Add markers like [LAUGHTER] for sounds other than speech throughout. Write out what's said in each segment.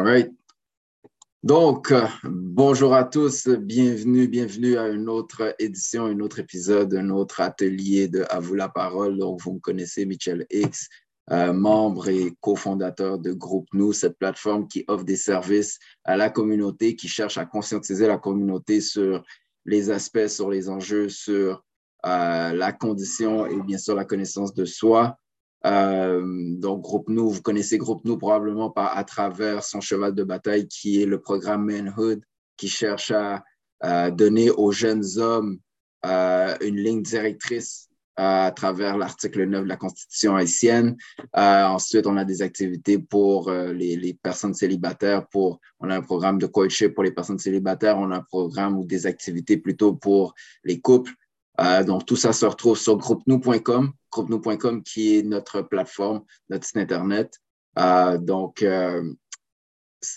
All right. Donc, euh, bonjour à tous, bienvenue, bienvenue à une autre édition, un autre épisode, un autre atelier de À vous la parole. Donc, vous me connaissez, Michel X, euh, membre et cofondateur de Groupe Nous, cette plateforme qui offre des services à la communauté, qui cherche à conscientiser la communauté sur les aspects, sur les enjeux, sur euh, la condition et bien sûr la connaissance de soi. Euh, donc, Groupe Nous, vous connaissez Groupe Nous probablement par, à travers son cheval de bataille qui est le programme Manhood, qui cherche à, donner aux jeunes hommes euh, une ligne directrice à travers l'article 9 de la Constitution haïtienne. Euh, ensuite, on a des activités pour euh, les, les, personnes célibataires. Pour, on a un programme de coaching pour les personnes célibataires. On a un programme ou des activités plutôt pour les couples. Euh, donc, tout ça se retrouve sur groupenou.com, groupenou.com qui est notre plateforme, notre site Internet. Euh, donc, euh,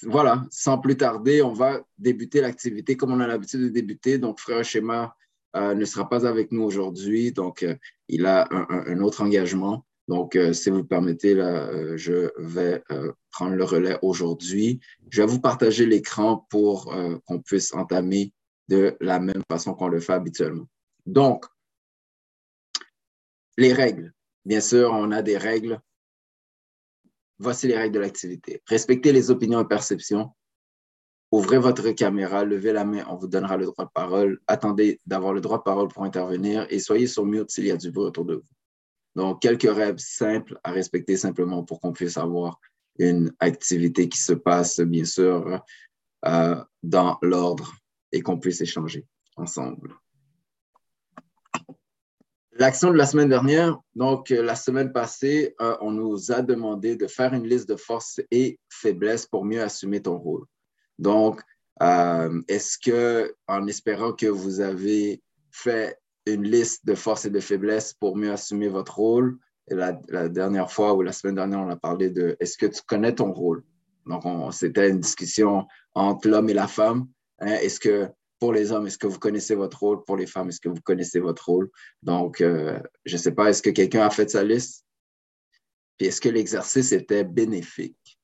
voilà, sans plus tarder, on va débuter l'activité comme on a l'habitude de débuter. Donc, Frère Schéma ne sera pas avec nous aujourd'hui. Donc, il a un, autre engagement. Donc, si vous permettez, là, je vais prendre le relais aujourd'hui. Je vais vous partager l'écran pour qu'on puisse entamer de la même façon qu'on le fait habituellement. Donc, les règles. Bien sûr, on a des règles. Voici les règles de l'activité. Respectez les opinions et perceptions. Ouvrez votre caméra, levez la main, on vous donnera le droit de parole. Attendez d'avoir le droit de parole pour intervenir et soyez sur mute s'il y a du bruit autour de vous. Donc, quelques règles simples à respecter simplement pour qu'on puisse avoir une activité qui se passe, bien sûr, euh, dans l'ordre et qu'on puisse échanger ensemble. L'action de la semaine dernière, donc euh, la semaine passée, euh, on nous a demandé de faire une liste de forces et faiblesses pour mieux assumer ton rôle. Donc, euh, est-ce que, en espérant que vous avez fait une liste de forces et de faiblesses pour mieux assumer votre rôle, la, dernière fois ou la semaine dernière, on a parlé de est-ce que tu connais ton rôle? Donc, c'était une discussion entre l'homme et la femme. Hein? Est-ce que pour les hommes, est-ce que vous connaissez votre rôle? Pour les femmes, est-ce que vous connaissez votre rôle? Donc, euh, je ne sais pas, est-ce que quelqu'un a fait sa liste? Puis est-ce que l'exercice était bénéfique?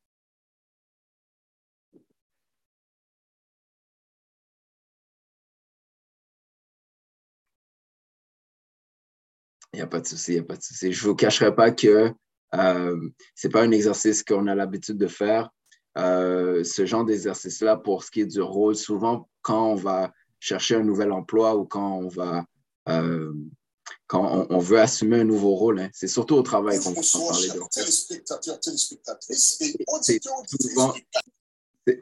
Il n'y a pas de souci, il n'y a pas de souci. Je ne vous cacherai pas que euh, ce n'est pas un exercice qu'on a l'habitude de faire. Euh, ce genre d'exercice-là, pour ce qui est du rôle, souvent, quand on va chercher un nouvel emploi ou quand on va euh, quand on, veut assumer un nouveau rôle, hein, c'est surtout au travail qu'on parler de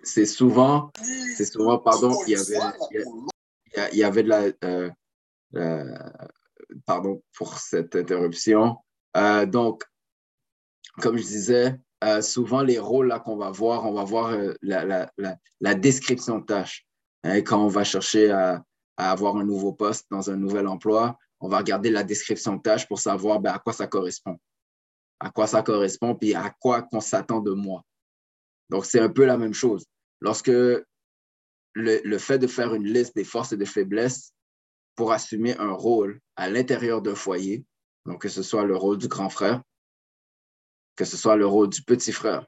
C'est souvent, c'est souvent, pardon, il y avait, il y avait de la, euh, pardon pour cette interruption. donc, comme je disais, euh, souvent les rôles là qu'on va voir, on va voir euh, la, description de tâche. Hein, quand on va chercher à, avoir un nouveau poste dans un nouvel emploi, on va regarder la description de tâche pour savoir ben, à quoi ça correspond. À quoi ça correspond, puis à quoi qu'on s'attend de moi. Donc, c'est un peu la même chose. Lorsque le, le fait de faire une liste des forces et des faiblesses pour assumer un rôle à l'intérieur d'un foyer, donc que ce soit le rôle du grand frère, que ce soit le rôle du petit frère,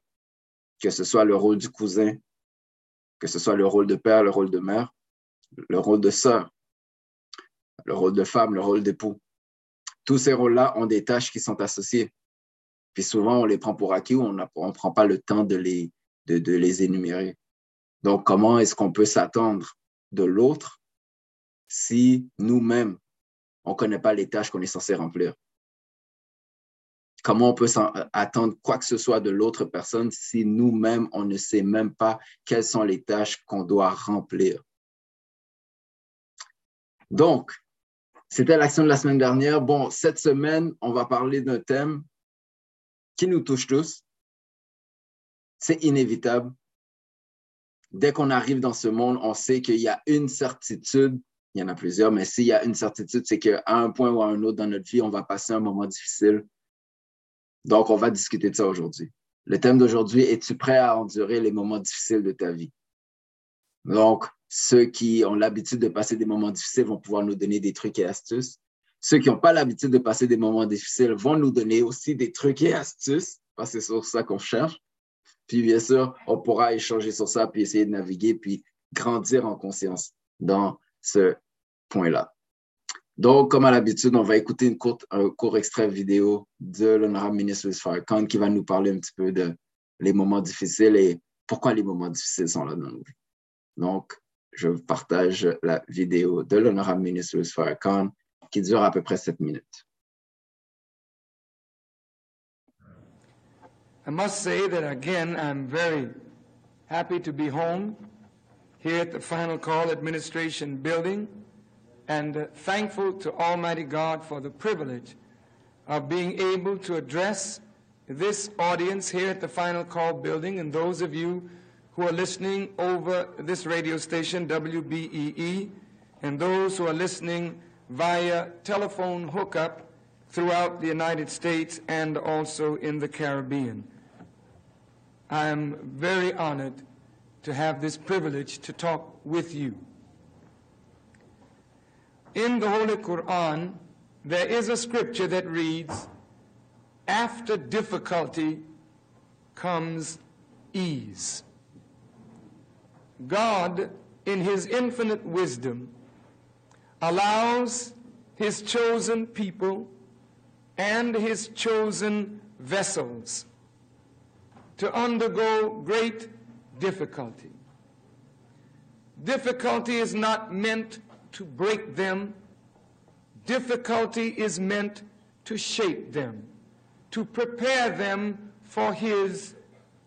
que ce soit le rôle du cousin, que ce soit le rôle de père, le rôle de mère, le rôle de sœur, le rôle de femme, le rôle d'époux. Tous ces rôles-là ont des tâches qui sont associées. Puis souvent, on les prend pour acquis ou on ne prend pas le temps de les, de, de les énumérer. Donc, comment est-ce qu'on peut s'attendre de l'autre si nous-mêmes, on ne connaît pas les tâches qu'on est censé remplir? Comment on peut euh, attendre quoi que ce soit de l'autre personne si nous-mêmes, on ne sait même pas quelles sont les tâches qu'on doit remplir? Donc, c'était l'action de la semaine dernière. Bon, cette semaine, on va parler d'un thème qui nous touche tous. C'est inévitable. Dès qu'on arrive dans ce monde, on sait qu'il y a une certitude. Il y en a plusieurs, mais s'il y a une certitude, c'est qu'à un point ou à un autre dans notre vie, on va passer un moment difficile. Donc, on va discuter de ça aujourd'hui. Le thème d'aujourd'hui, es-tu prêt à endurer les moments difficiles de ta vie? Donc, ceux qui ont l'habitude de passer des moments difficiles vont pouvoir nous donner des trucs et astuces. Ceux qui n'ont pas l'habitude de passer des moments difficiles vont nous donner aussi des trucs et astuces, parce que c'est sur ça qu'on cherche. Puis bien sûr, on pourra échanger sur ça, puis essayer de naviguer, puis grandir en conscience dans ce point-là. Donc, comme à l'habitude, on va écouter une courte, un court extrait vidéo de l'honorable ministre Farrakhan qui va nous parler un petit peu de les moments difficiles et pourquoi les moments difficiles sont là dans nos vies. Donc, je vous partage la vidéo de l'honorable ministre Farrakhan qui dure à peu près 7 minutes. I must say that again, I'm very happy to be home here at the Final Call Administration Building and thankful to Almighty God for the privilege of being able to address this audience here at the Final Call Building and those of you who are listening over this radio station, WBEE, and those who are listening via telephone hookup throughout the United States and also in the Caribbean. I am very honored to have this privilege to talk with you. In the Holy Quran, there is a scripture that reads, After difficulty comes ease. God, in his infinite wisdom, allows his chosen people and his chosen vessels to undergo great difficulty. Difficulty is not meant to break them. Difficulty is meant to shape them, to prepare them for his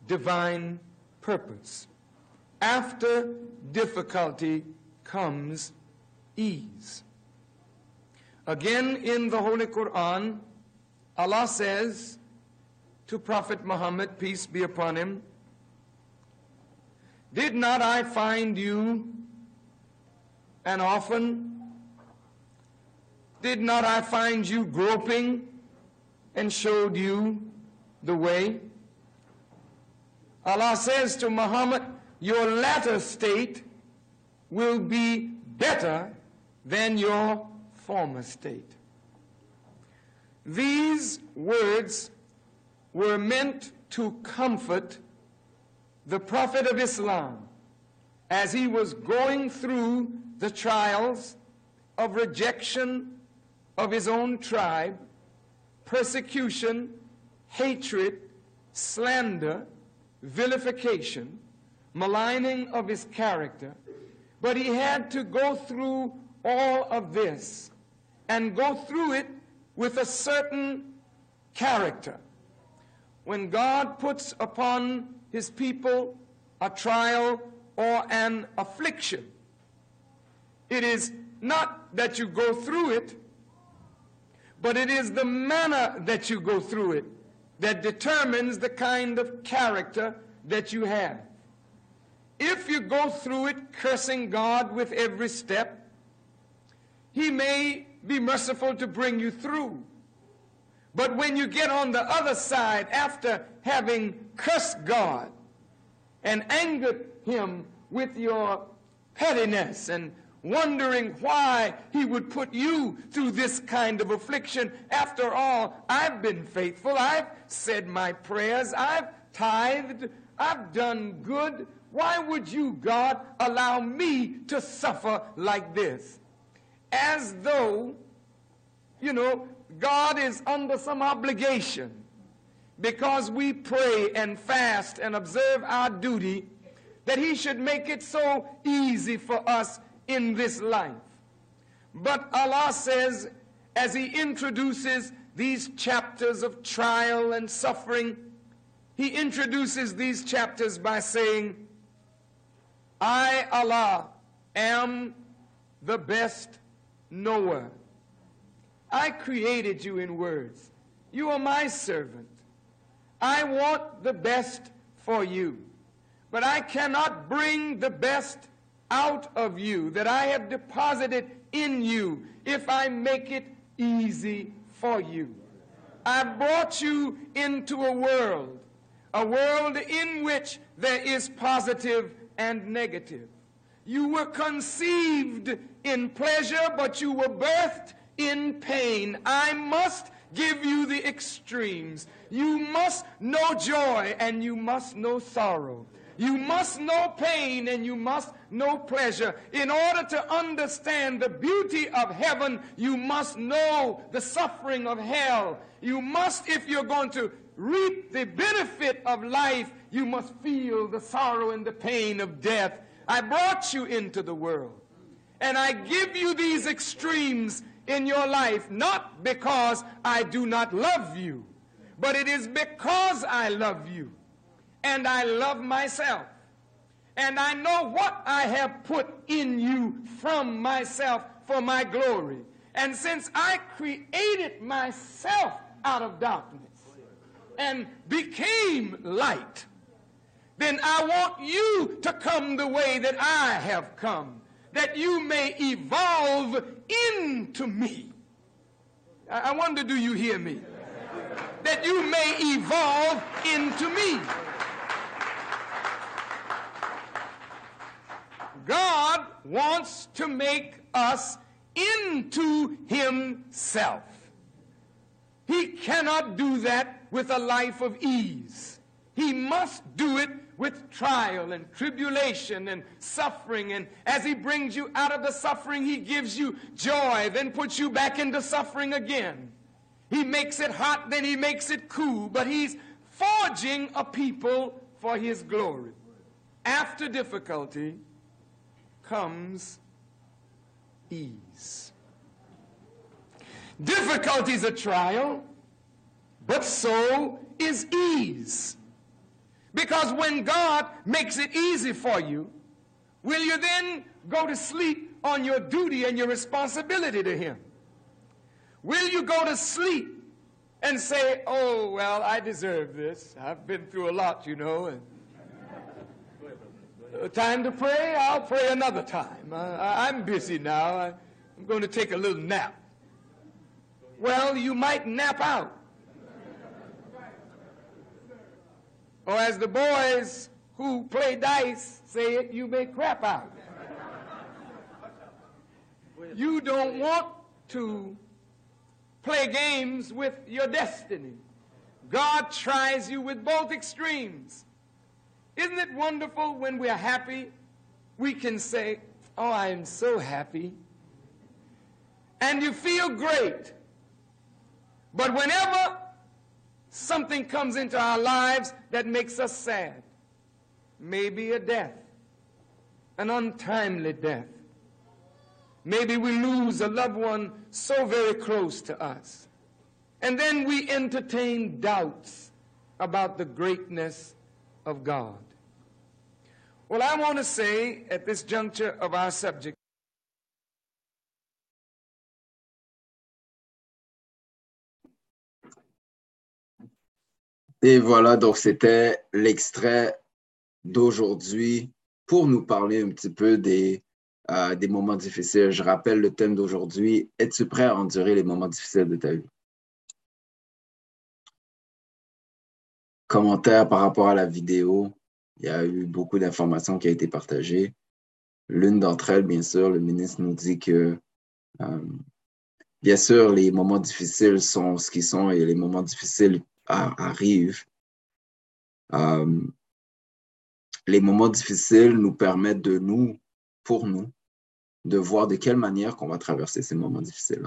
divine purpose. After difficulty comes ease. Again, in the Holy Quran, Allah says to Prophet Muhammad, peace be upon him, Did not I find you an often? Did not I find you groping and showed you the way? Allah says to Muhammad, Your latter state will be better than your former state. These words were meant to comfort the Prophet of Islam as he was going through the trials of rejection of his own tribe, persecution, hatred, slander, vilification, maligning of his character. But he had to go through all of this and go through it with a certain character. When God puts upon his people a trial or an affliction, it is not that you go through it, but it is the manner that you go through it that determines the kind of character that you have. If you go through it cursing God with every step, He may be merciful to bring you through. But when you get on the other side after having cursed God and angered Him with your pettiness and wondering why He would put you through this kind of affliction, after all, I've been faithful, I've said my prayers, I've tithed, I've done good. Why would you, God, allow me to suffer like this? As though, you know, God is under some obligation. Because we pray and fast and observe our duty that He should make it so easy for us in this life. But Allah says, as He introduces these chapters of trial and suffering, He introduces these chapters by saying, I, Allah, am the best knower. I created you in words. You are my servant. I want the best for you. But I cannot bring the best out of you that I have deposited in you if I make it easy for you. I brought you into a world, a world in which there is positive and negative. You were conceived in pleasure, but you were birthed in pain. I must give you the extremes. You must know joy and you must know sorrow. You must know pain and you must know pleasure. In order to understand the beauty of heaven, you must know the suffering of hell. You must, if you're going to reap the benefit of life, you must feel the sorrow and the pain of death. I brought you into the world. And I give you these extremes in your life, not because I do not love you, but it is because I love you and I love myself. And I know what I have put in you from myself for my glory. And since I created myself out of darkness and became light, then I want you to come the way that I have come, that you may evolve into me. I wonder, do you hear me? That you may evolve into me. God wants to make us into himself. He cannot do that with a life of ease. He must do it with trial and tribulation and suffering. And as he brings you out of the suffering, he gives you joy, then puts you back into suffering again. He makes it hot, then he makes it cool. But he's forging a people for his glory. After difficulty, comes ease. Difficulty is a trial, but so is ease. Because when God makes it easy for you, will you then go to sleep on your duty and your responsibility to Him? Will you go to sleep and say, Oh, well, I deserve this. I've been through a lot, you know, and time to pray, I'll pray another time. Uh, I'm busy now. I'm going to take a little nap. Well, you might nap out. Or as the boys who play dice say it, you may crap out. You don't want to play games with your destiny. God tries you with both extremes. Isn't it wonderful when we're happy? We can say, Oh, I am so happy. And you feel great. But whenever something comes into our lives that makes us sad, maybe a death, an untimely death, maybe we lose a loved one so very close to us, and then we entertain doubts about the greatness of God. Well, I want to say at this juncture of our subject, Et voilà, donc c'était l'extrait d'aujourd'hui pour nous parler un petit peu des, euh, des moments difficiles. Je rappelle le thème d'aujourd'hui. Es-tu prêt à endurer les moments difficiles de ta vie? Commentaires par rapport à la vidéo. Il y a eu beaucoup d'informations qui ont été partagées. L'une d'entre elles, bien sûr, le ministre nous dit que, euh, bien sûr, les moments difficiles sont ce qu'ils sont et les moments difficiles arrivent. Euh, les moments difficiles nous permettent de nous, pour nous, de voir de quelle manière qu'on va traverser ces moments difficiles.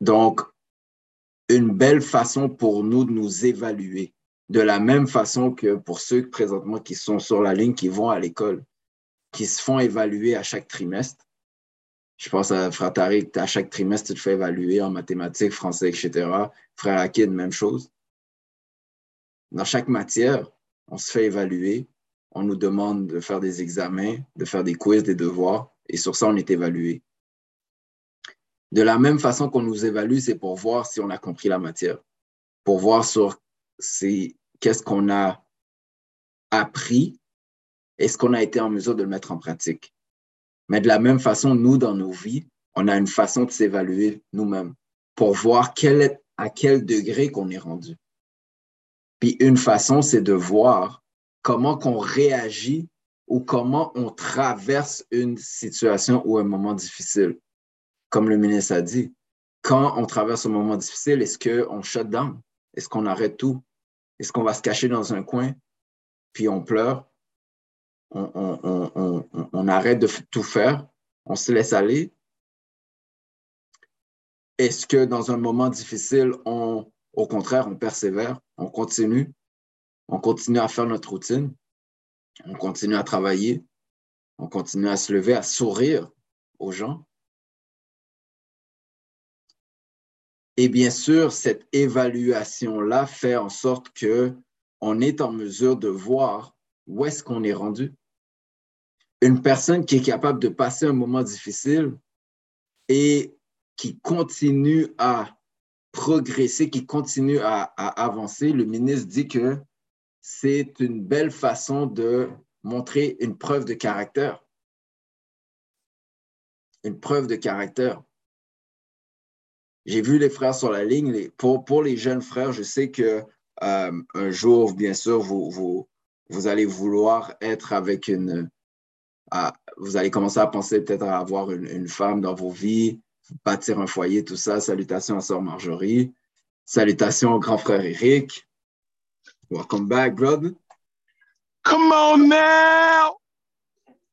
Donc, une belle façon pour nous de nous évaluer, de la même façon que pour ceux présentement qui sont sur la ligne, qui vont à l'école, qui se font évaluer à chaque trimestre. Je pense à Frère Tariq, à chaque trimestre, tu te fais évaluer en mathématiques, français, etc. Frère Akid, même chose. Dans chaque matière, on se fait évaluer. On nous demande de faire des examens, de faire des quiz, des devoirs, et sur ça, on est évalué. De la même façon qu'on nous évalue, c'est pour voir si on a compris la matière, pour voir sur qu'est-ce qu'on a appris, est-ce qu'on a été en mesure de le mettre en pratique. Mais de la même façon, nous, dans nos vies, on a une façon de s'évaluer nous-mêmes pour voir à quel degré qu'on est rendu. Puis une façon, c'est de voir comment qu'on réagit ou comment on traverse une situation ou un moment difficile comme le ministre a dit, quand on traverse un moment difficile, est-ce qu'on shut down? Est-ce qu'on arrête tout? Est-ce qu'on va se cacher dans un coin, puis on pleure? On, arrête de tout faire? On se laisse aller? Est-ce que dans un moment difficile, on, au contraire, on persévère, on continue, on continue à faire notre routine, on continue à travailler, on continue à se lever, à sourire aux gens? Et bien sûr, cette évaluation-là fait en sorte que on est en mesure de voir où est-ce qu'on est rendu. Une personne qui est capable de passer un moment difficile et qui continue à progresser, qui continue à, à avancer, le ministre dit que c'est une belle façon de montrer une preuve de caractère. Une preuve de caractère. J'ai vu les frères sur la ligne. pour, pour les jeunes frères, je sais que euh, un jour, bien sûr, vous, vous, vous allez vouloir être avec une. vous allez commencer à penser peut-être à avoir une, une, femme dans vos vies, bâtir un foyer, tout ça. Salutations à Sœur Marjorie. Salutations au grand frère Eric. Welcome back, brother. Come on now!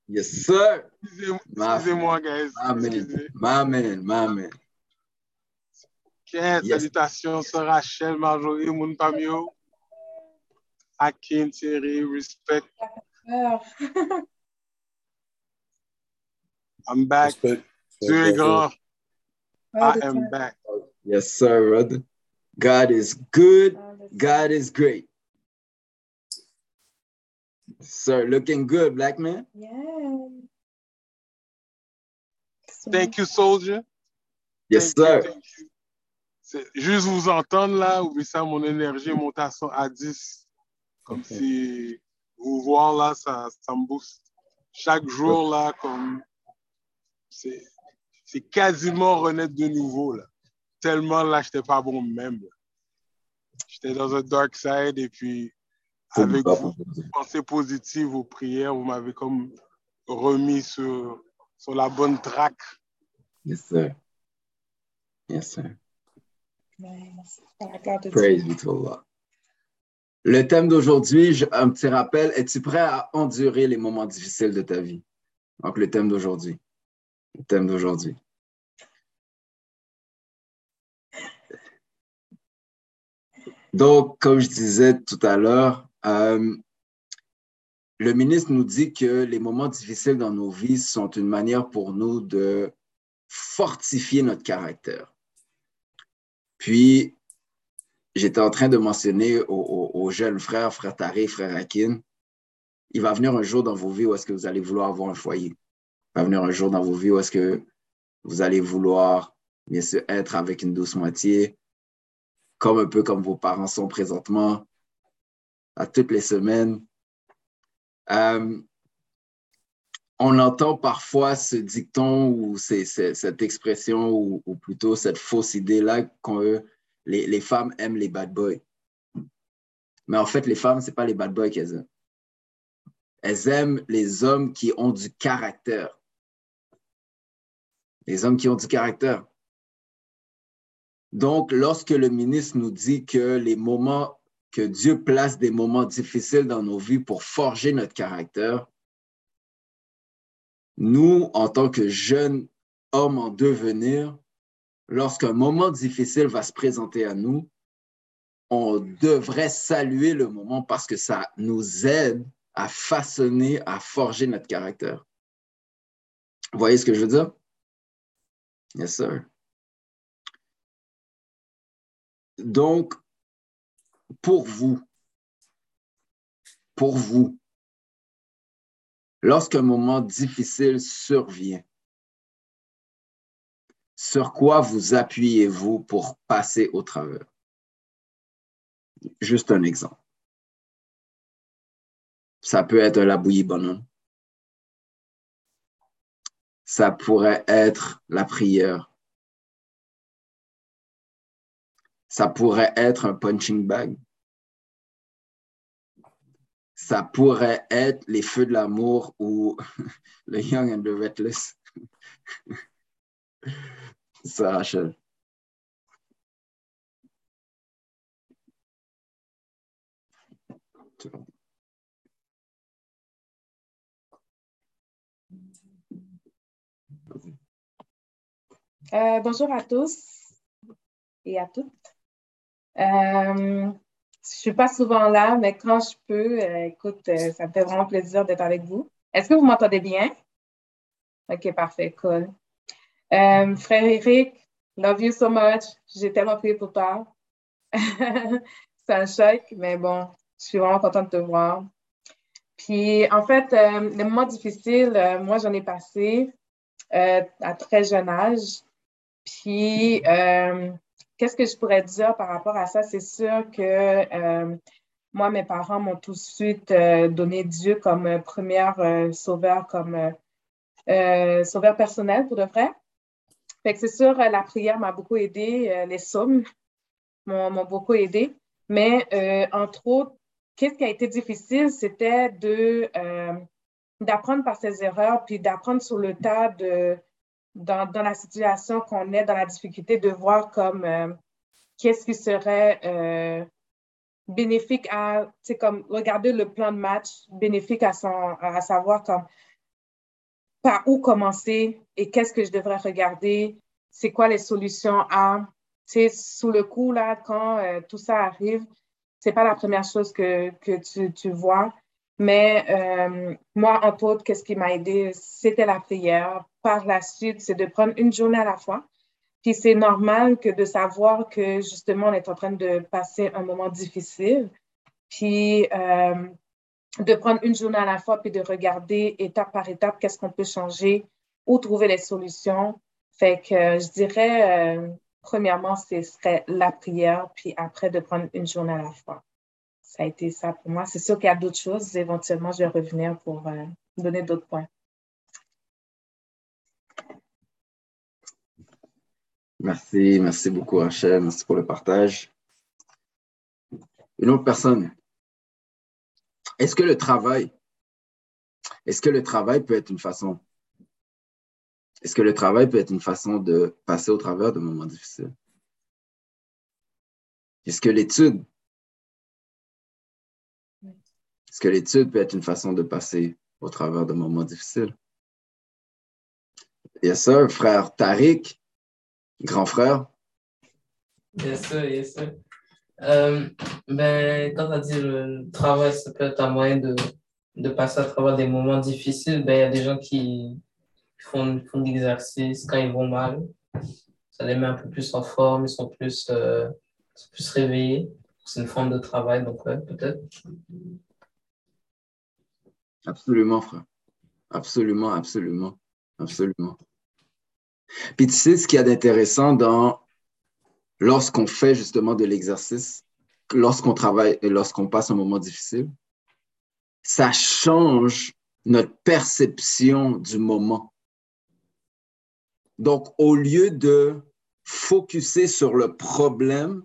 Yes, sir. Excusez-moi, guys. My man, my man, my man. Yes. Salutations, Sœur Rachel, Marjorie, Moun Pamio. Akin, Thierry, respect. [LAUGHS] I'm back. Respect. Dieu est grand. I am back. Yes, sir, brother. God is good. God is great. Sir, looking good, black man. Yeah. Thank you, soldier. Yes, thank sir. You, thank you. Juste vous entendre là, oublie ça, mon énergie monte à, à 10. Comme okay. si vous voir là, ça, ça me booste. Chaque jour là, comme c'est quasiment renaître de nouveau là. Tellement là, j'étais pas bon même. J'étais dans un dark side et puis avec vos pensées positives, vos prières, vous m'avez comme remis sur, sur la bonne track. Yes, sir. Yes, sir. Le thème d'aujourd'hui, un petit rappel, es-tu prêt à endurer les moments difficiles de ta vie? Donc, le thème d'aujourd'hui. Le thème d'aujourd'hui. Donc, comme je disais tout à l'heure, euh, le ministre nous dit que les moments difficiles dans nos vies sont une manière pour nous de fortifier notre caractère. Puis, j'étais en train de mentionner aux, jeunes frères, frère Taré, frère Akin, il va venir un jour dans vos vies où est-ce que vous allez vouloir avoir un foyer. Il va venir un jour dans vos vies où est-ce que vous allez vouloir, bien sûr, être avec une douce moitié, comme un peu comme vos parents sont présentement, à toutes les semaines. Euh, on entend parfois ce dicton ou cette expression ou, plutôt cette fausse idée-là que les, les, femmes aiment les bad boys. Mais en fait, les femmes, ce n'est pas les bad boys qu'elles aiment. Elles aiment les hommes qui ont du caractère. Les hommes qui ont du caractère. Donc, lorsque le ministre nous dit que les moments, que Dieu place des moments difficiles dans nos vies pour forger notre caractère, nous, en tant que jeunes hommes en devenir, lorsqu'un moment difficile va se présenter à nous, on devrait saluer le moment parce que ça nous aide à façonner, à forger notre caractère. Vous voyez ce que je veux dire? Yes, sir. Donc, pour vous, pour vous, lorsqu'un moment difficile survient, sur quoi vous appuyez-vous pour passer au travers? Juste un exemple. Ça peut être la bouillie bonhomme. Ça pourrait être la prière. Ça pourrait être un punching bag ça pourrait être les feux de l'amour ou [LAUGHS] le Young and the Reckless. [LAUGHS] Ça, Rachel. Euh, bonjour à tous et à toutes. Euh, je ne suis pas souvent là, mais quand je peux, euh, écoute, ça me fait vraiment plaisir d'être avec vous. Est-ce que vous m'entendez bien? OK, parfait, cool. frère Eric, love you so much. J'ai tellement prié pour toi. [LAUGHS] C'est un choc, mais bon, je suis vraiment contente de te voir. Puis, en fait, les moments difficiles, moi, j'en ai passé à très jeune âge. Puis, euh, qu'est-ce que je pourrais dire par rapport à ça? C'est sûr que euh, moi, mes parents m'ont tout de suite euh, donné Dieu comme premier sauveur, comme sauveur personnel pour de vrai. C'est sûr, la prière m'a beaucoup aidé, les sommes m'ont beaucoup aidé. Mais entre autres, qu'est-ce qui a été difficile, c'était de d'apprendre par ses erreurs, puis d'apprendre sur le tas de dans, dans la situation qu'on est, dans la difficulté, de voir comme euh, qu'est-ce qui serait euh, bénéfique à, c'est comme regarder le plan de match, bénéfique à, son, à savoir comme par où commencer et qu'est-ce que je devrais regarder, c'est quoi les solutions à, c'est sous le coup, là, quand euh, tout ça arrive, c'est pas la première chose que, que tu, tu vois. Mais euh, moi, entre autres, qu'est-ce qui m'a aidé, c'était la prière. Par la suite, c'est de prendre une journée à la fois. Puis c'est normal que de savoir que justement, on est en train de passer un moment difficile. Puis euh, de prendre une journée à la fois, puis de regarder étape par étape qu'est-ce qu'on peut changer, où trouver les solutions. Fait que je dirais, euh, premièrement, ce serait la prière, puis après de prendre une journée à la fois ça a été ça pour moi. C'est sûr qu'il y a d'autres choses. Éventuellement, je vais revenir pour euh, donner d'autres points. Merci, merci beaucoup Rachel, merci pour le partage. Une autre personne. Est-ce que le travail, est-ce que le travail peut être une façon, est-ce que le travail peut être une façon de passer au travers de moments difficiles? Est-ce que l'étude est-ce que l'étude peut être une façon de passer au travers de moments difficiles? Yes, sir. Frère Tariq, grand frère. Yes, sir, yes, sir. Euh, ben, quand tu as dit le travail, ça peut être un moyen de, de passer à travers des moments difficiles, ben, il y a des gens qui font, font de l'exercice quand ils vont mal. Ça les met un peu plus en forme, ils sont plus, euh, plus réveillés. C'est une forme de travail, donc ouais, peut-être. Absolument, frère. Absolument, absolument, absolument. Puis tu sais ce qu'il y a d'intéressant dans lorsqu'on fait justement de l'exercice, lorsqu'on travaille et lorsqu'on passe un moment difficile, ça change notre perception du moment. Donc, au lieu de focuser sur le problème,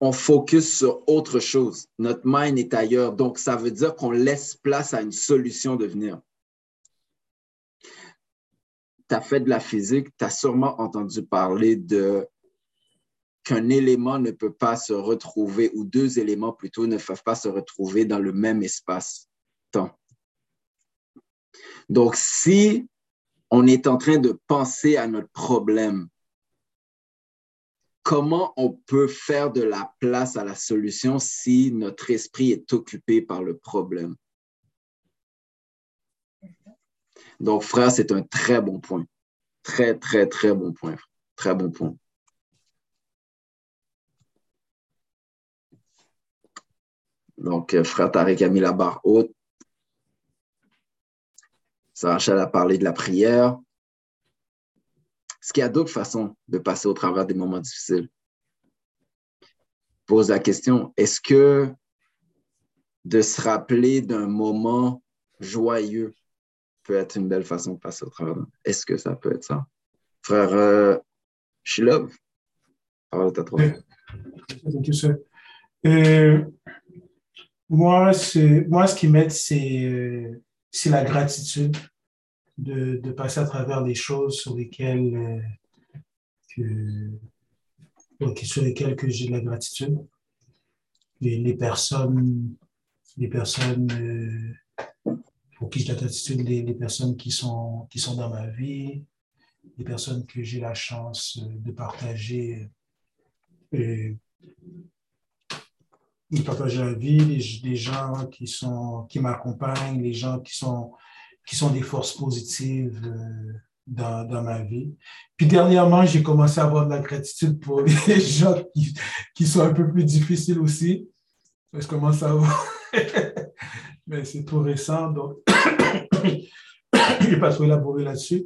on focus sur autre chose. Notre mind est ailleurs. Donc, ça veut dire qu'on laisse place à une solution de venir. Tu as fait de la physique, tu as sûrement entendu parler de qu'un élément ne peut pas se retrouver, ou deux éléments plutôt ne peuvent pas se retrouver dans le même espace-temps. Donc, si on est en train de penser à notre problème, comment on peut faire de la place à la solution si notre esprit est occupé par le problème? Donc, frère, c'est un très bon point. Très, très, très bon point. Très bon point. Donc, euh, frère Tariq a mis la barre haute. Rachel a parlé de la prière. Est-ce qu'il y a d'autres façons de passer au travers des moments difficiles? Pose la question, est-ce que de se rappeler d'un moment joyeux peut être une belle façon de passer au travers? Est-ce que ça peut être ça? Frère euh, Shilov, parole à toi. Euh, moi, moi, ce qui m'aide, c'est, euh, c'est la gratitude. De, de, passer à travers des choses sur lesquelles, que, sur lesquelles que j'ai de la gratitude. Les, les personnes, les personnes pour qui j'ai la gratitude, les, les, personnes qui sont, qui sont dans ma vie, les personnes que j'ai la chance de partager de partager la vie, les, gens qui, sont, qui m'accompagnent, les gens qui sont, qui sont des forces positives euh, dans, dans ma vie. Puis dernièrement, j'ai commencé à avoir de la gratitude pour [LAUGHS] les gens qui, qui sont un peu plus difficiles aussi. Je commence à avoir... [LAUGHS] Mais c'est tout récent, donc [COUGHS] je n'ai pas trop élaboré là-dessus.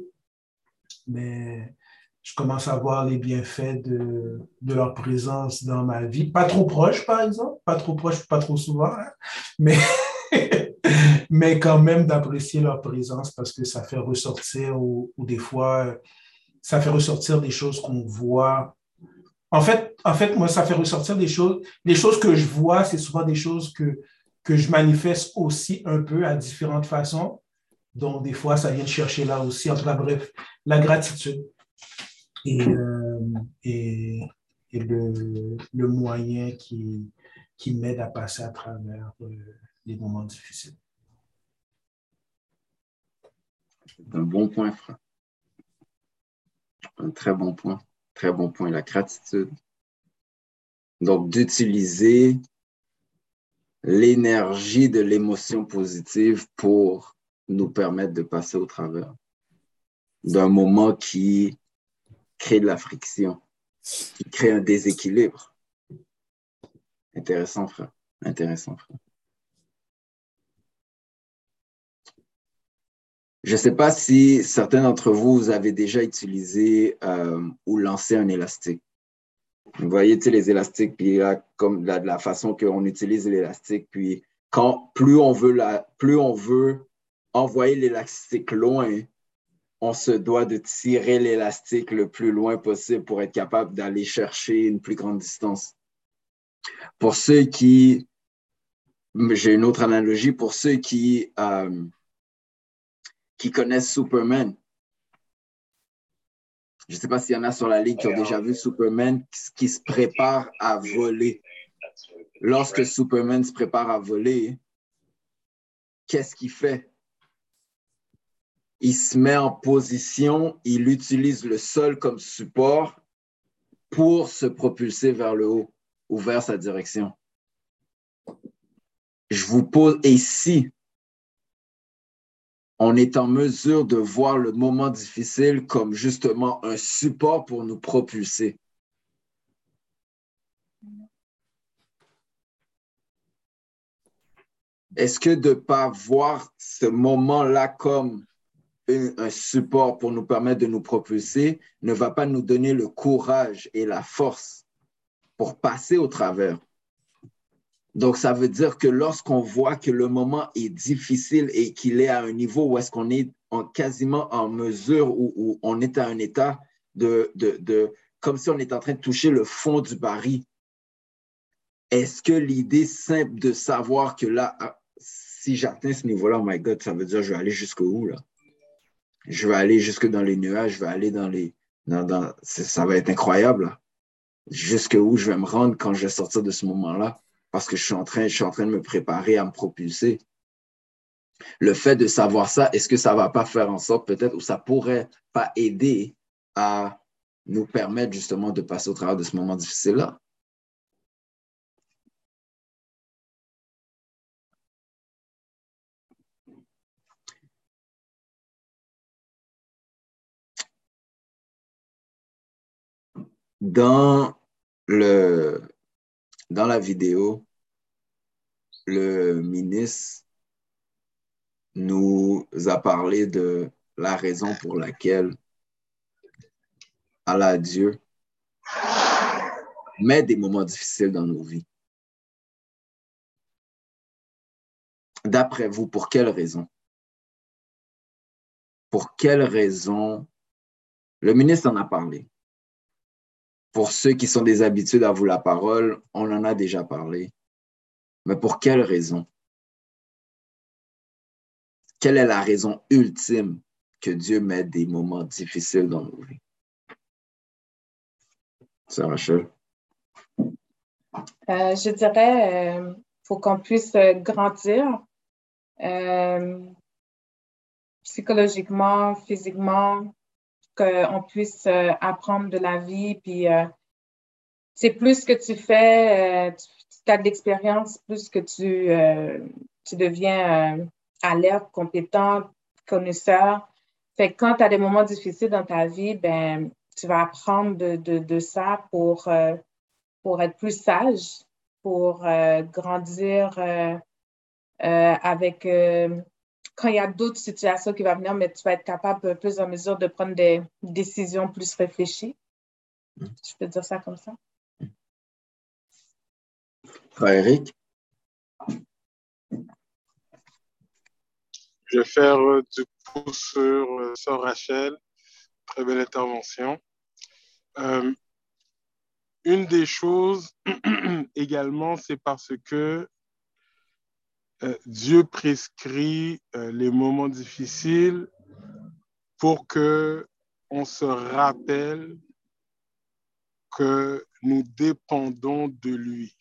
Mais je commence à voir les bienfaits de, de, leur présence dans ma vie. Pas trop proche, par exemple, pas trop proche, pas trop souvent, hein. mais, [LAUGHS] mais quand même d'apprécier leur présence parce que ça fait ressortir ou, des fois, ça fait ressortir des choses qu'on voit. En fait, en fait, moi, ça fait ressortir des choses. Les choses que je vois, c'est souvent des choses que, que je manifeste aussi un peu à différentes façons. Donc, des fois, ça vient chercher là aussi. En tout cas, bref, la gratitude et, euh, et, et le, le, moyen qui, qui m'aide à passer à travers euh, les moments difficiles. C'est un bon point, frère. Un très bon point. Très bon point, la gratitude. Donc, d'utiliser l'énergie de l'émotion positive pour nous permettre de passer au travers d'un moment qui crée de la friction, qui crée un déséquilibre. Intéressant, frère. Intéressant, frère. Je ne sais pas si certains d'entre vous, vous avez déjà utilisé euh, ou lancé un élastique. Vous voyez, tu sais, les élastiques, puis là, comme de la façon qu'on utilise l'élastique, puis quand plus on veut la, plus on veut envoyer l'élastique loin, on se doit de tirer l'élastique le plus loin possible pour être capable d'aller chercher une plus grande distance. Pour ceux qui, j'ai une autre analogie, pour ceux qui, euh, qui connaissent Superman, je ne sais pas s'il y en a sur la ligue qui ont déjà vu Superman qui se prépare à voler. Lorsque Superman se prépare à voler, qu'est-ce qu'il fait? il se met en position, il utilise le sol comme support pour se propulser vers le haut ou vers sa direction. Je vous pose, et si on est en mesure de voir le moment difficile comme justement un support pour nous propulser. Est-ce que de ne pas voir ce moment-là comme un support pour nous permettre de nous propulser ne va pas nous donner le courage et la force pour passer au travers? Donc, ça veut dire que lorsqu'on voit que le moment est difficile et qu'il est à un niveau où est-ce qu'on est en, quasiment en mesure, où, on est à un état de, de, de, comme si on est en train de toucher le fond du baril, est-ce que l'idée simple de savoir que là, ah, si j'atteins ce niveau-là, oh my God, ça veut dire je vais aller jusqu'au où là? je vais aller jusque dans les nuages, je vais aller dans les. Dans, ça va être incroyable. Jusque où je vais me rendre quand je vais sortir de ce moment-là. Parce que je suis, en train, de me préparer à me propulser. Le fait de savoir ça, est-ce que ça ne va pas faire en sorte peut-être, ou ça pourrait pas aider à nous permettre justement de passer au travers de ce moment difficile-là? Dans, le, dans la vidéo, le ministre nous a parlé de la raison pour laquelle Allah Dieu met des moments difficiles dans nos vies. D'après vous, pour quelle raison? Pour quelle raison? Le ministre en a parlé. Pour ceux qui sont des habitudes à vous la parole, on en a déjà parlé. Mais pour quelle raison? Quelle est la raison ultime que Dieu met des moments difficiles dans nos vies? C'est Rachel? Euh, je dirais, il faut qu'on puisse grandir psychologiquement, physiquement, qu'on puisse apprendre de la vie, puis c'est plus que tu fais, tu as de l'expérience, plus que tu, tu deviens alerte, compétent, connaisseur. Fait que quand tu as des moments difficiles dans ta vie, ben, tu vas apprendre de, de, ça pour, euh, pour être plus sage, pour euh, grandir euh, avec. Quand il y a d'autres situations qui vont venir, mais tu vas être capable plus en mesure de prendre des décisions plus réfléchies. Mm. Je peux dire ça comme ça. Frère Eric? Je vais faire euh, du coup sur euh, Sœur Rachel. Très belle intervention. Euh, une des choses [CLEARS THROAT] également, c'est parce que Dieu prescrit les moments difficiles pour que on se rappelle que nous dépendons de lui.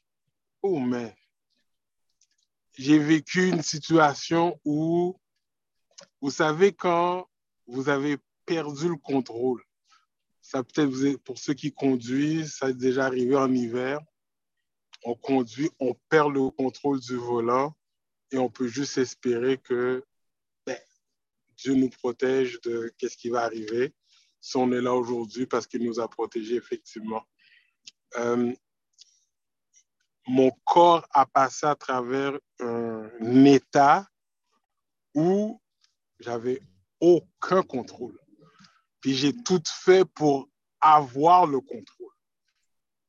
Oh, mais j'ai vécu une situation où vous savez, quand vous avez perdu le contrôle, ça peut-être pour ceux qui conduisent, ça est déjà arrivé en hiver. On conduit, on perd le contrôle du volant et on peut juste espérer que ben, Dieu nous protège de qu'est-ce qui va arriver si on est là aujourd'hui parce qu'il nous a protégés effectivement. Euh, mon corps a passé à travers un état où j'avais aucun contrôle. Puis j'ai tout fait pour avoir le contrôle.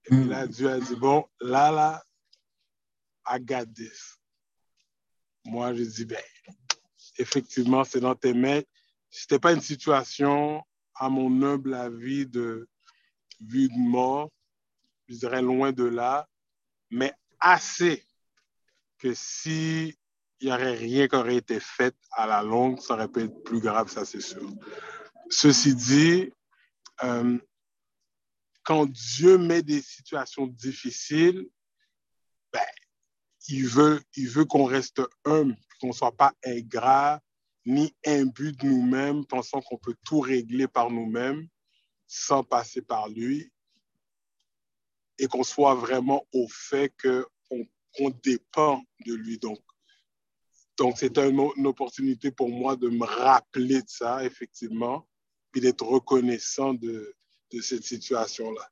Et puis là, Dieu a dit, bon, là, là, I got this. Moi, je dis, ben, effectivement, c'est dans tes mains. Ce n'était pas une situation, à mon humble avis, de vue de mort, je dirais loin de là, mais assez que si il n'y aurait rien qui aurait été fait à la longue, ça aurait pu être plus grave, ça c'est sûr. Ceci dit, euh, quand Dieu met des situations difficiles, il veut, il veut qu'on reste humble, qu'on ne soit pas ingrat, ni imbu de nous-mêmes, pensant qu'on peut tout régler par nous-mêmes sans passer par lui, et qu'on soit vraiment au fait qu'on dépend de lui. Donc, donc, c'était une, opportunité pour moi de me rappeler de ça, effectivement, puis d'être reconnaissant de, de cette situation-là.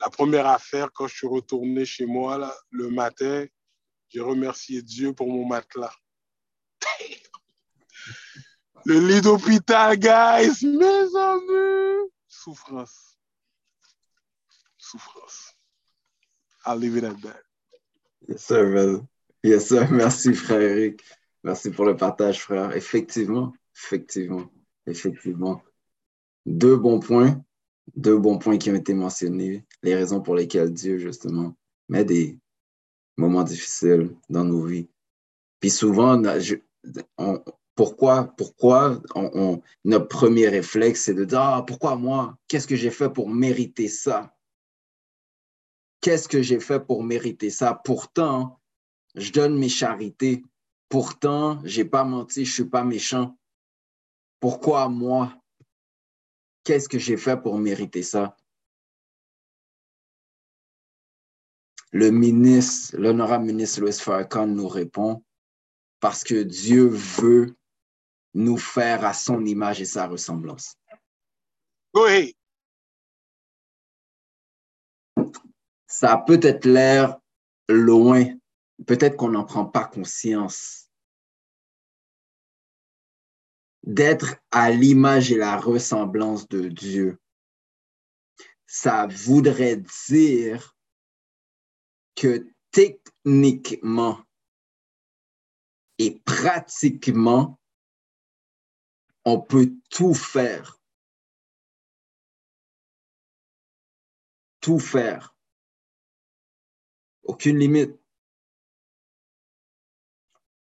La première affaire, quand je suis retourné chez moi là, le matin, j'ai remercié Dieu pour mon matelas. [LAUGHS] le lit d'hôpital, guys, mes amis. Souffrance. Souffrance. I'll leave it at that. Yes, sir. Yes, sir. Merci, frère Eric. Merci pour le partage, frère. Effectivement, effectivement, effectivement. Deux bons points, deux bons points qui ont été mentionnés, les raisons pour lesquelles Dieu, justement, met des moments difficiles dans nos vies. Puis souvent, pourquoi, pourquoi notre premier réflexe, c'est de dire, ah, pourquoi moi? Qu'est-ce que j'ai fait pour mériter ça? Qu'est-ce que j'ai fait pour mériter ça? Pourtant, je donne mes charités, Pourtant, j'ai pas menti, je suis pas méchant. Pourquoi moi? Qu'est-ce que j'ai fait pour mériter ça? Le ministre, l'honorable ministre Louis Farrakhan nous répond parce que Dieu veut nous faire à son image et sa ressemblance. Oui. Ça a peut-être l'air loin, peut-être qu'on n'en prend pas conscience, d'être à l'image et la ressemblance de Dieu. Ça voudrait dire que techniquement et pratiquement, on peut tout faire. Tout faire. Aucune limite.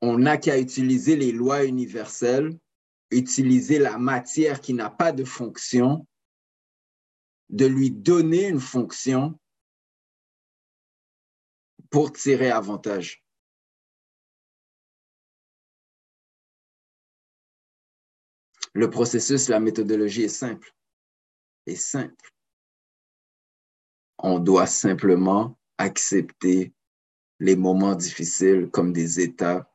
On n'a qu'à utiliser les lois universelles utiliser la matière qui n'a pas de fonction, de lui donner une fonction pour tirer avantage. Le processus, la méthodologie est simple. Est simple. On doit simplement accepter les moments difficiles comme des états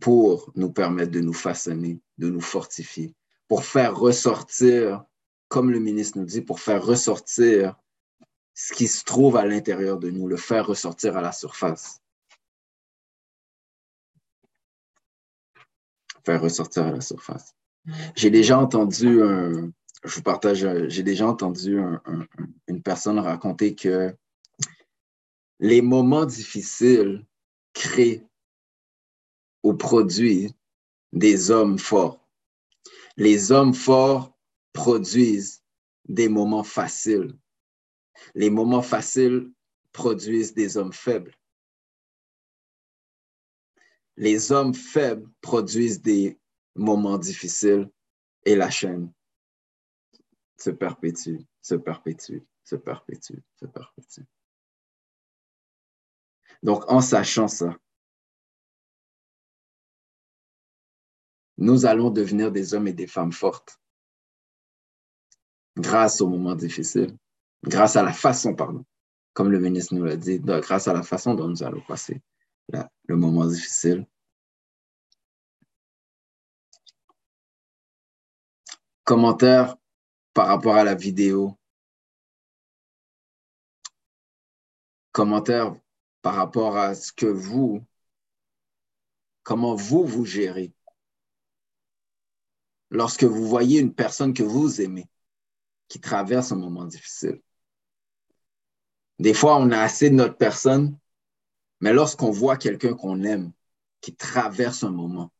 pour nous permettre de nous façonner, de nous fortifier, pour faire ressortir, comme le ministre nous dit, pour faire ressortir ce qui se trouve à l'intérieur de nous, le faire ressortir à la surface. Faire ressortir à la surface. J'ai déjà entendu je vous partage, j'ai déjà entendu une personne raconter que les moments difficiles créent ou produisent des hommes forts. Les hommes forts produisent des moments faciles. Les moments faciles produisent des hommes faibles. Les hommes faibles produisent des moments difficiles et la chaîne se perpétue, se perpétue, se perpétue, se perpétue. Donc, en sachant ça, nous allons devenir des hommes et des femmes fortes grâce aux moments difficiles, grâce à la façon, pardon, comme le ministre nous l'a dit, grâce à la façon dont nous allons passer le moment difficile. Commentaire par rapport à la vidéo. Commentaire par rapport à ce que vous, comment vous vous gérez lorsque vous voyez une personne que vous aimez qui traverse un moment difficile. Des fois, on a assez de notre personne, mais lorsqu'on voit quelqu'un qu'on aime qui traverse un moment,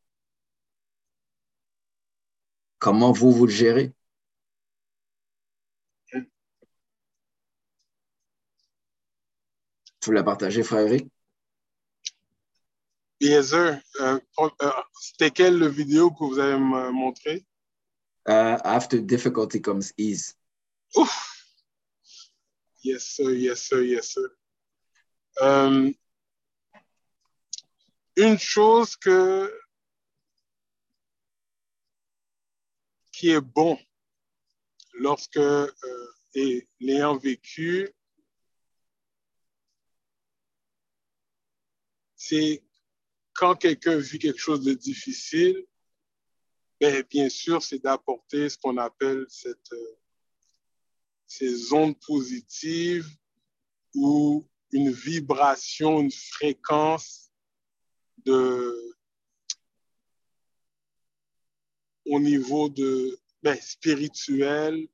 comment vous vous le gérez? Tu voulais partager, frère Eric? Bien sûr. Euh, euh, c'était quelle vidéo que vous avez montré? Uh, after difficulty comes ease. Ouf! Yes, sir, yes, sir, yes, sir. Euh, une chose que qui est bon lorsque, euh, et l'ayant vécu, c'est quand quelqu'un vit quelque chose de difficile, ben, bien sûr, c'est d'apporter ce qu'on appelle cette, euh, ces ondes positives ou une vibration, une fréquence de, au niveau de ben, spirituel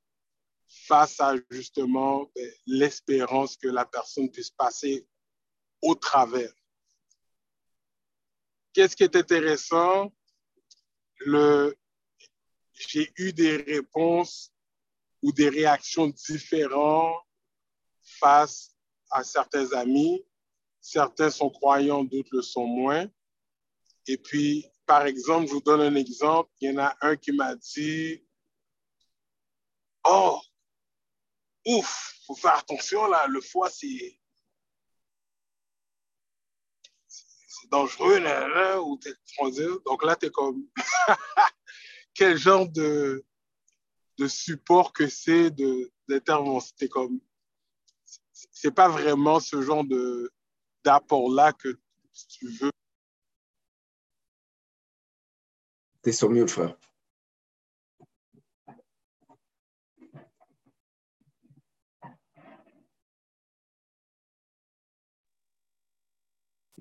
face à justement ben, l'espérance que la personne puisse passer au travers. Qu'est-ce qui est intéressant? Le, j'ai eu des réponses ou des réactions différentes face à certains amis. Certains sont croyants, d'autres le sont moins. Et puis, par exemple, je vous donne un exemple. Il y en a un qui m'a dit, oh, ouf, faut faire attention là, le foie, c'est, dangereux, là, ou t'es Donc là, tu es comme, [LAUGHS] quel genre de, de support que c'est d'intervention? C'est comme, c'est pas vraiment ce genre de d'apport-là que tu veux. T'es sur mieux, frère.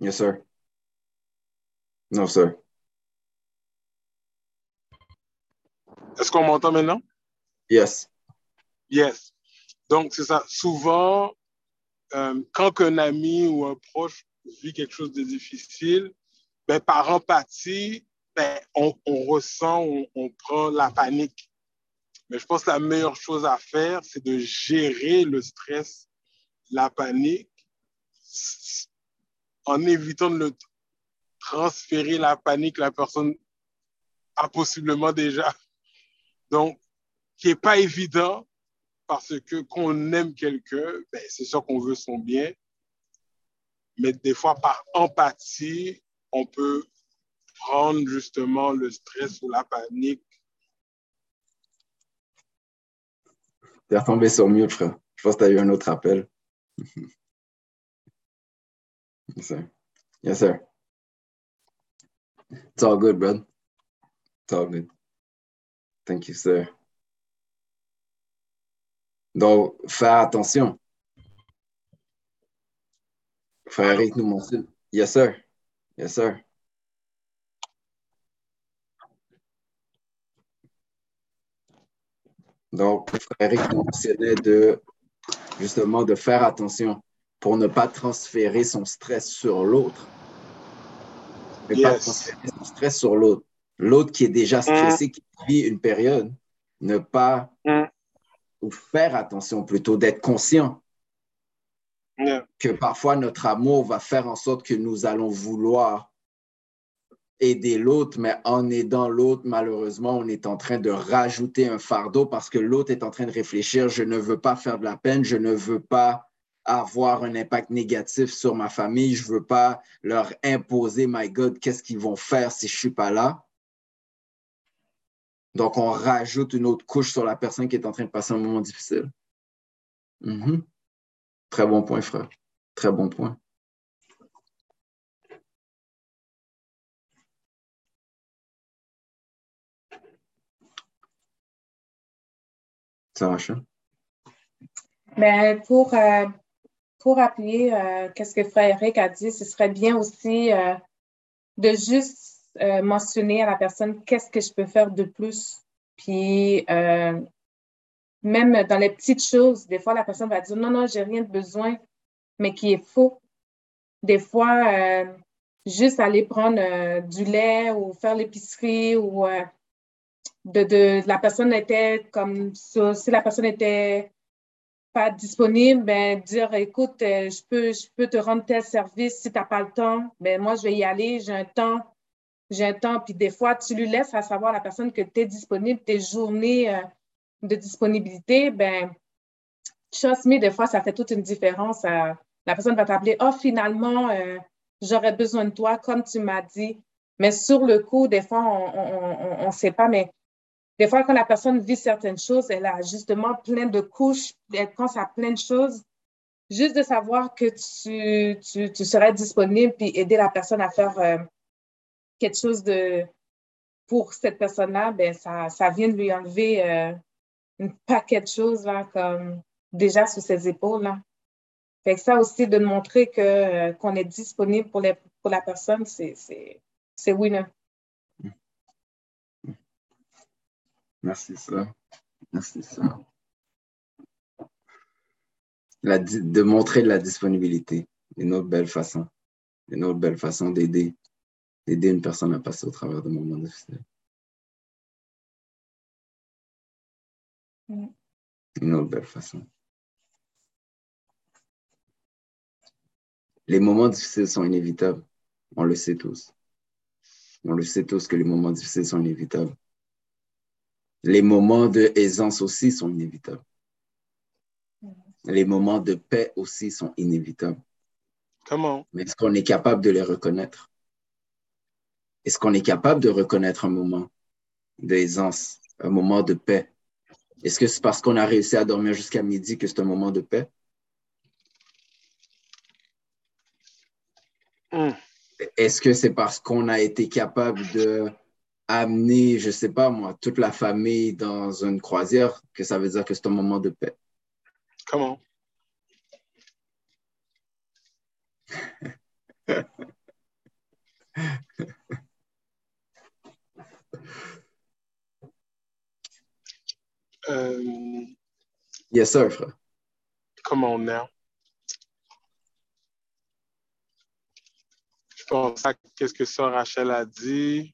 Yes, sir. Non, sir. Est-ce qu'on m'entend maintenant? Yes. Yes. Donc, c'est ça. Souvent, euh, quand un ami ou un proche vit quelque chose de difficile, ben, par empathie, ben, on, ressent, on, prend la panique. Mais je pense que la meilleure chose à faire, c'est de gérer le stress, la panique, en évitant de transférer la panique, la personne a possiblement déjà. Donc, qui n'est pas évident parce que qu'on aime quelqu'un, ben, c'est sûr qu'on veut son bien. Mais des fois, par empathie, on peut prendre justement le stress ou la panique. T'es retombé sur mute, frère. Je pense que tu as eu un autre appel. [LAUGHS] yes, sir. Yes, sir. It's all good, bro. It's all good. Thank you, sir. Donc, faire attention. Frère Eric nous mentionne. Yes, sir. Yes, sir. Donc, Frère Eric nous mentionnait de justement de faire attention pour ne pas transférer son stress sur l'autre. Ne pas transférer son stress sur l'autre. L'autre qui est déjà stressé, qui vit une période, ne pas Mm. Ou faire attention plutôt, d'être conscient Yeah. que parfois notre amour va faire en sorte que nous allons vouloir aider l'autre, mais en aidant l'autre, malheureusement, on est en train de rajouter un fardeau parce que l'autre est en train de réfléchir, je ne veux pas faire de la peine, je ne veux pas avoir un impact négatif sur ma famille, je ne veux pas leur imposer, my God, qu'est-ce qu'ils vont faire si je ne suis pas là. Donc, on rajoute une autre couche sur la personne qui est en train de passer un moment difficile. Mhm. Très bon point, frère. Très bon point. Ça marche? hein? Pour, euh, pour appuyer euh, qu'est-ce que Frère Eric a dit, ce serait bien aussi euh, de juste euh, mentionner à la personne qu'est-ce que je peux faire de plus. Puis, euh, même dans les petites choses, des fois, la personne va dire non, non, j'ai rien de besoin, mais qui est faux. Des fois, euh, juste aller prendre du lait ou faire l'épicerie ou de, de, la personne était comme ça, si la personne était pas disponible, ben, dire écoute, je peux, je peux te rendre tel service si tu n'as pas le temps. Ben, moi, je vais y aller, j'ai un temps. J'ai un temps. Puis des fois, tu lui laisses à savoir à la personne que tu es disponible, tes journées euh, de disponibilité, ben, trust me, des fois, ça fait toute une différence. La personne va t'appeler, oh, finalement, euh, j'aurais besoin de toi, comme tu m'as dit. Mais sur le coup, des fois, on ne sait pas, mais des fois, quand la personne vit certaines choses, elle a justement plein de couches, elle pense à plein de choses. Juste de savoir que tu, tu, tu serais disponible puis aider la personne à faire euh, quelque chose de pour cette personne-là, ben ça, ça vient de lui enlever euh, une paquet de choses là, comme déjà sur ses épaules. Là. Fait que ça aussi, de montrer que, euh, qu'on est disponible pour, les, pour la personne, c'est, c'est, c'est winner. Merci, ça. Merci, ça. La, de montrer de la disponibilité, une autre belle façon. Une autre belle façon d'aider, d'aider une personne à passer au travers de moments difficiles. Mm. Une autre belle façon. Les moments difficiles sont inévitables. On le sait tous. On le sait tous que les moments difficiles sont inévitables. Les moments de aisance aussi sont inévitables. Les moments de paix aussi sont inévitables. Comment? Mais est-ce qu'on est capable de les reconnaître? Est-ce qu'on est capable de reconnaître un moment d'aisance, un moment de paix? Est-ce que c'est parce qu'on a réussi à dormir jusqu'à midi que c'est un moment de paix? Mm. Est-ce que c'est parce qu'on a été capable de amener, je sais pas moi, toute la famille dans une croisière que ça veut dire que c'est un moment de paix? Comment? [LAUGHS] Euh, Yes, sir, frère. comment on est? Je pense à qu'est-ce que Sœur Rachel a dit.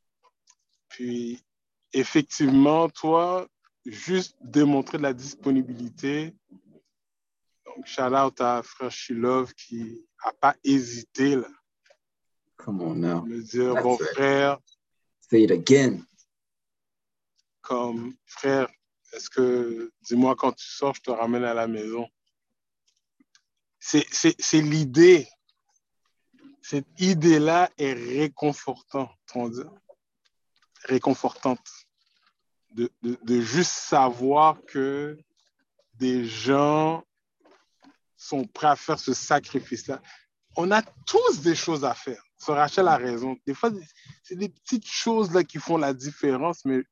Puis, effectivement, toi, juste démontrer de la disponibilité. Donc, shout out à Frère Shilov qui n'a pas hésité là, Come on now. me dire, That's bon frère, Say it again. Comme frère, est-ce que, dis-moi quand tu sors, je te ramène à la maison? C'est l'idée. Cette idée-là est réconfortante, réconfortante. De, de, de juste savoir que des gens sont prêts à faire ce sacrifice-là. On a tous des choses à faire. So Rachel a raison. Des fois, c'est des petites choses là qui font la différence, mais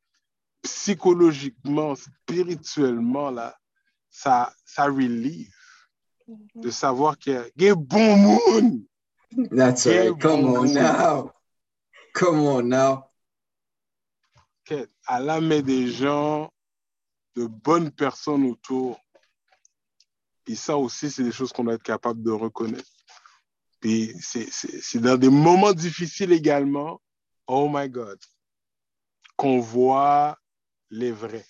psychologiquement, spirituellement, là, ça, ça relieve de savoir qu'il y a un bon monde. That's right. Come on now. Come on now. Okay. Allah met des gens, de bonnes personnes autour. Et ça aussi, c'est des choses qu'on doit être capable de reconnaître. Puis c'est dans des moments difficiles également, oh my God, qu'on voit les vrais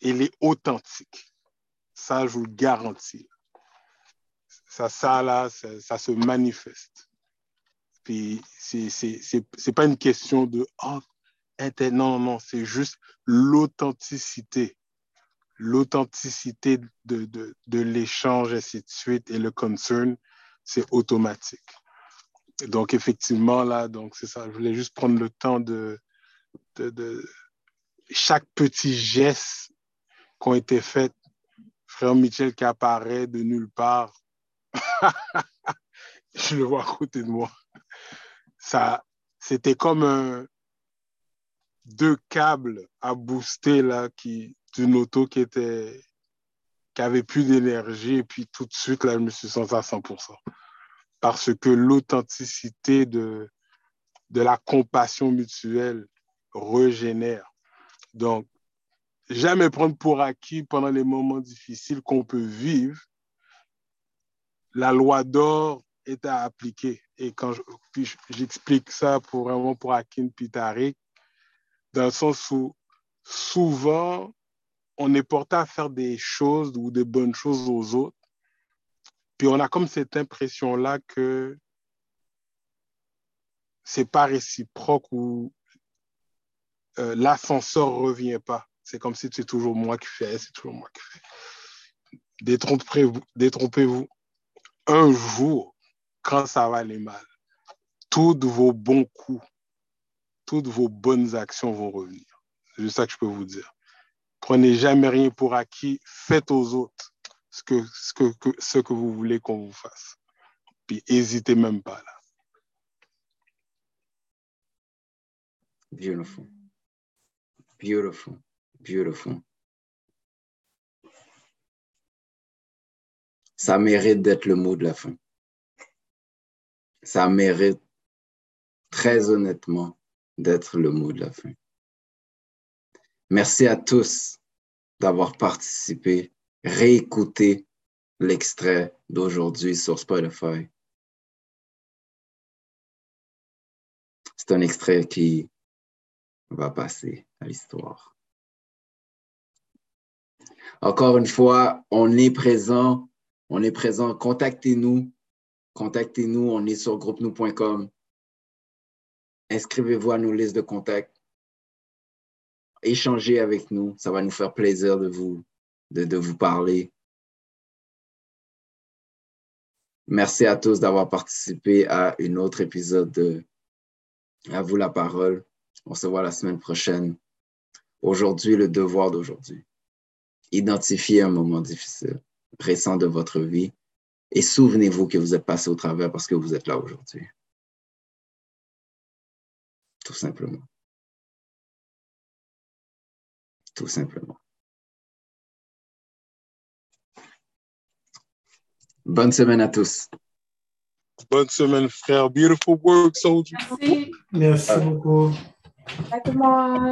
et les authentiques. Ça, je vous le garantis. Ça, ça là, ça, ça se manifeste. Puis c'est pas une question de oh, non, non, non, c'est juste l'authenticité. L'authenticité de, de, de l'échange, ainsi de suite, et le concern, c'est automatique. Donc, effectivement, là, donc c'est ça. Je voulais juste prendre le temps de, de, chaque petit geste qui ont été faits. Frère Michel qui apparaît de nulle part. [LAUGHS] je le vois à côté de moi. Ça, c'était comme deux câbles à booster là, qui, d'une auto qui était qui avait plus d'énergie et puis tout de suite là je me suis senti à 100% parce que l'authenticité de de la compassion mutuelle régénère. Donc jamais prendre pour acquis pendant les moments difficiles qu'on peut vivre. La loi d'or est à appliquer. Et quand j'explique ça pour vraiment pour Akin Pitarik dans le sens où souvent, on est porté à faire des choses ou des bonnes choses aux autres. Puis on a comme cette impression-là que c'est pas réciproque ou euh, l'ascenseur revient pas. C'est comme si c'est toujours moi qui fais, c'est toujours moi qui fais. Détrompez-vous. Un jour, quand ça va aller mal, tous vos bons coups toutes vos bonnes actions vont revenir. C'est juste ça que je peux vous dire. Prenez jamais rien pour acquis, faites aux autres ce que, ce que, ce que vous voulez qu'on vous fasse. Puis n'hésitez même pas là. Beautiful. Beautiful. Beautiful. Ça mérite d'être le mot de la fin. Ça mérite, très honnêtement, d'être le mot de la fin. Merci à tous d'avoir participé, réécouté l'extrait d'aujourd'hui sur Spotify. C'est un extrait qui va passer à l'histoire. Encore une fois, on est présent. On est présent. Contactez-nous. Contactez-nous. On est sur groupe-nous.com inscrivez-vous à nos listes de contacts. Échangez avec nous. Ça va nous faire plaisir de vous, de, vous parler. Merci à tous d'avoir participé à un autre épisode de À vous la parole. On se voit la semaine prochaine. Aujourd'hui, le devoir d'aujourd'hui. Identifiez un moment difficile, récent de votre vie et souvenez-vous que vous êtes passé au travers parce que vous êtes là aujourd'hui tout simplement. Tout simplement. Bonne semaine à tous. Bonne semaine, frère. Beautiful work, soldier. Merci. Merci beaucoup.